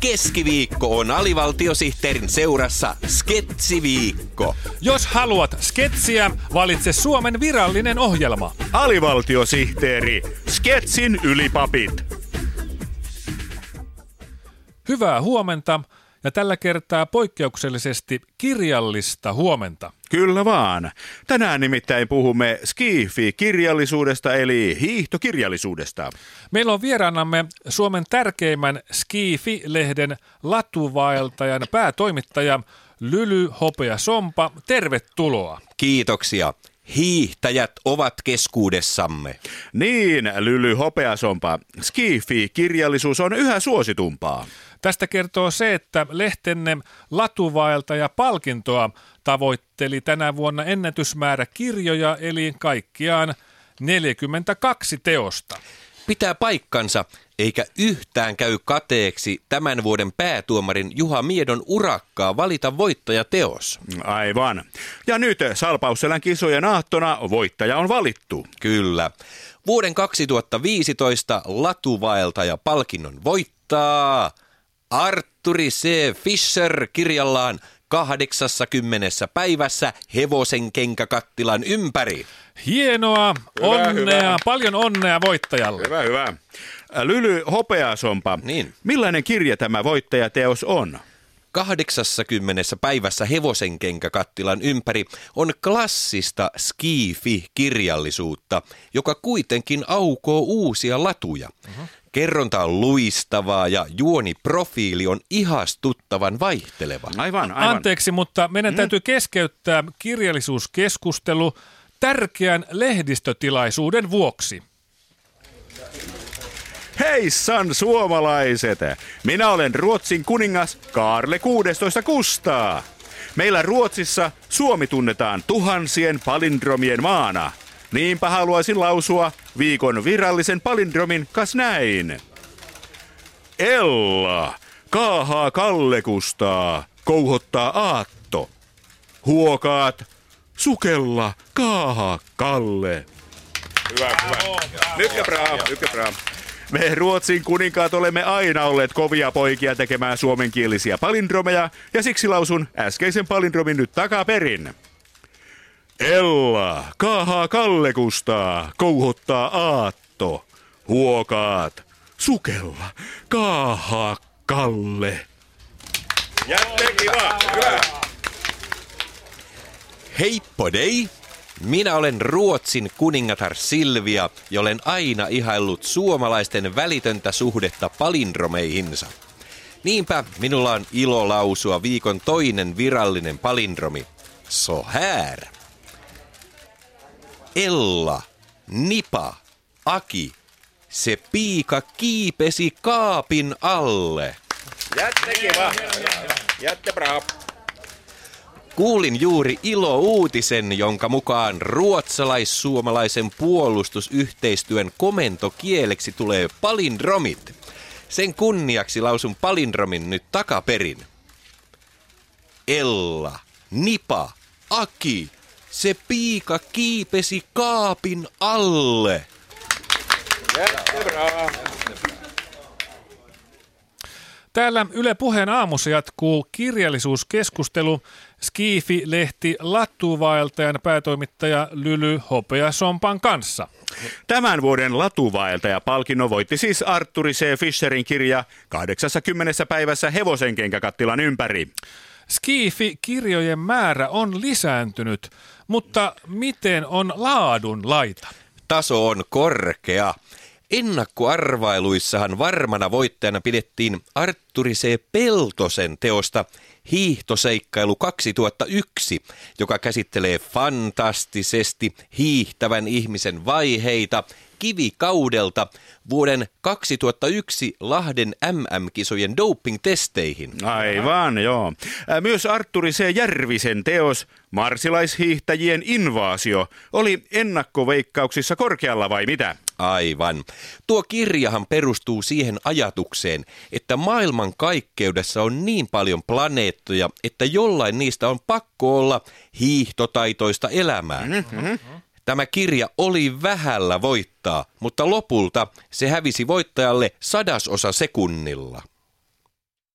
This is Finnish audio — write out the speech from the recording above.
Keskiviikko on alivaltiosihteerin seurassa Sketsiviikko. Jos haluat sketsiä, valitse Suomen virallinen ohjelma. Alivaltiosihteeri, Sketsin ylipapit. Hyvää huomenta ja tällä kertaa poikkeuksellisesti kirjallista huomenta. Kyllä vaan. Tänään nimittäin puhumme Skifi-kirjallisuudesta eli hiihtokirjallisuudesta. Meillä on vieraanamme Suomen tärkeimmän Skifi-lehden latuvaeltajan päätoimittaja Lyly Hopea Sompa. Tervetuloa. Kiitoksia. Hiihtäjät ovat keskuudessamme. Niin, Lyly Hopeasompa, Skifi-kirjallisuus on yhä suositumpaa. Tästä kertoo se, että lehtenne latuvaeltaja palkintoa tavoitteli tänä vuonna ennätysmäärä kirjoja, eli kaikkiaan 42 teosta. Pitää paikkansa, eikä yhtään käy kateeksi tämän vuoden päätuomarin Juha Miedon urakkaa valita voittajateos. Aivan. Ja nyt Salpausselän kisojen aattona voittaja on valittu. Kyllä. Vuoden 2015 latuvaeltaja palkinnon voittaa Arturi C. Fischer kirjallaan 80 päivässä hevosen kenkäkattilan ympäri. Hienoa, Hyvä, onnea, hyvä. paljon onnea voittajalle. Hyvä, hyvä. Lyly Hopeasompa, Niin. millainen kirja tämä voittajateos on? 80 päivässä hevosen kenkäkattilan ympäri on klassista skifi-kirjallisuutta, joka kuitenkin aukoo uusia latuja. Kerronta on luistavaa ja juoniprofiili on ihastuttavan vaihteleva. Aivan, aivan. Anteeksi, mutta meidän täytyy keskeyttää kirjallisuuskeskustelu tärkeän lehdistötilaisuuden vuoksi. Heissan suomalaiset! Minä olen Ruotsin kuningas Kaarle 16 Kustaa. Meillä Ruotsissa Suomi tunnetaan tuhansien palindromien maana. Niinpä haluaisin lausua viikon virallisen palindromin kas näin. Ella, kaahaa Kalle Kustaa, kouhottaa aatto. Huokaat, sukella, kaahaa Kalle. Hyvä, hyvä. Mycket bra, mycket bra. Me Ruotsin kuninkaat olemme aina olleet kovia poikia tekemään suomenkielisiä palindromeja, ja siksi lausun äskeisen palindromin nyt takaperin. Ella, kaahaa Kalle Kustaa, kouhottaa aatto. Huokaat, sukella, kaahaa Kalle. Jätte kiva, hyvä. Heippo dei! Minä olen Ruotsin kuningatar Silvia ja olen aina ihaillut suomalaisten välitöntä suhdetta palindromeihinsa. Niinpä minulla on ilo lausua viikon toinen virallinen palindromi. Så här. Ella, Nipa, Aki, se piika kiipesi kaapin alle. Jätte kiva. Jätte bra. Kuulin juuri ilo-uutisen, jonka mukaan ruotsalais-suomalaisen puolustusyhteistyön komentokieleksi tulee palindromit. Sen kunniaksi lausun palindromin nyt takaperin. Ella, Nipa, Aki, se piika kiipesi kaapin alle. Täällä Yle Puheen aamussa jatkuu kirjallisuuskeskustelu. Skifi-lehti Lattuvaeltajan päätoimittaja Lyly Hopeasompan kanssa. Tämän vuoden latuvaeltaja palkinnon voitti siis Arturi C. Fischerin kirja 80 päivässä hevosenkenkäkattilan ympäri. Skifi-kirjojen määrä on lisääntynyt, mutta miten on laadun laita? Taso on korkea. Ennakkoarvailuissahan varmana voittajana pidettiin Artturi C. Peltosen teosta Hiihtoseikkailu 2001, joka käsittelee fantastisesti hiihtävän ihmisen vaiheita kivikaudelta vuoden 2001 Lahden MM-kisojen doping-testeihin. Aivan, joo. Myös Arturi C. Järvisen teos Marsilaishiihtäjien invaasio oli ennakkoveikkauksissa korkealla vai mitä? Aivan. Tuo kirjahan perustuu siihen ajatukseen, että maailman kaikkeudessa on niin paljon planeettoja, että jollain niistä on pakko olla hiihtotaitoista elämää. Mm-hmm. Tämä kirja oli vähällä voittaa, mutta lopulta se hävisi voittajalle sadasosa sekunnilla.